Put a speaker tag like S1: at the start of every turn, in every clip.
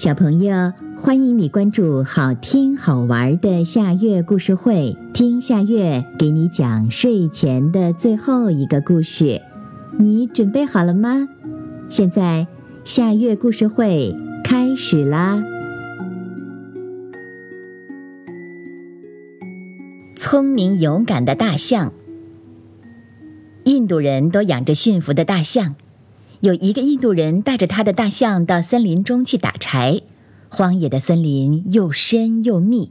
S1: 小朋友，欢迎你关注好听好玩的夏月故事会，听夏月给你讲睡前的最后一个故事。你准备好了吗？现在夏月故事会开始啦！聪明勇敢的大象，印度人都养着驯服的大象。有一个印度人带着他的大象到森林中去打柴，荒野的森林又深又密，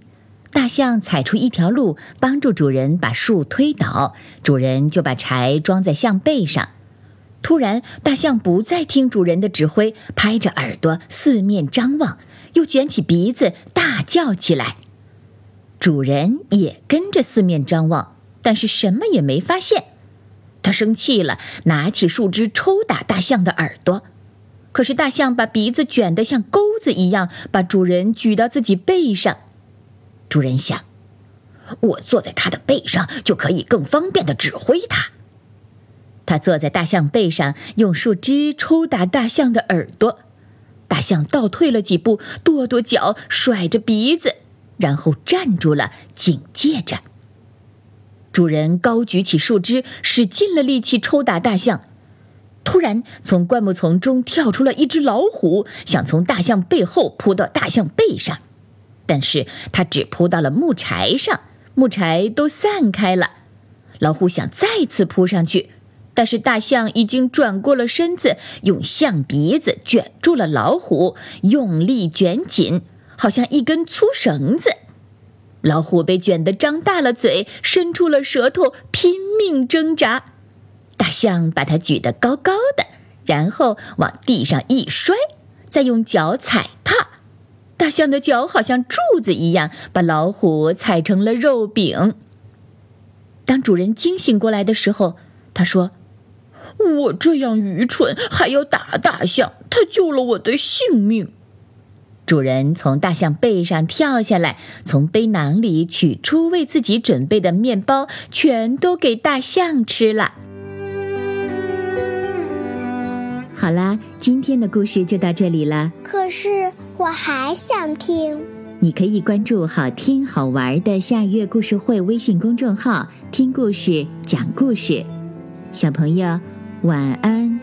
S1: 大象踩出一条路，帮助主人把树推倒，主人就把柴装在象背上。突然，大象不再听主人的指挥，拍着耳朵四面张望，又卷起鼻子大叫起来。主人也跟着四面张望，但是什么也没发现。他生气了，拿起树枝抽打大象的耳朵，可是大象把鼻子卷得像钩子一样，把主人举到自己背上。主人想，我坐在他的背上就可以更方便的指挥他。他坐在大象背上，用树枝抽打大象的耳朵，大象倒退了几步，跺跺脚，甩着鼻子，然后站住了，警戒着。主人高举起树枝，使尽了力气抽打大象。突然，从灌木丛中跳出了一只老虎，想从大象背后扑到大象背上，但是它只扑到了木柴上，木柴都散开了。老虎想再次扑上去，但是大象已经转过了身子，用象鼻子卷住了老虎，用力卷紧，好像一根粗绳子。老虎被卷得张大了嘴，伸出了舌头，拼命挣扎。大象把它举得高高的，然后往地上一摔，再用脚踩踏。大象的脚好像柱子一样，把老虎踩成了肉饼。当主人惊醒过来的时候，他说：“我这样愚蠢，还要打大象，它救了我的性命。”主人从大象背上跳下来，从背囊里取出为自己准备的面包，全都给大象吃了。好啦，今天的故事就到这里了。
S2: 可是我还想听。
S1: 你可以关注“好听好玩的夏月故事会”微信公众号，听故事，讲故事。小朋友，晚安。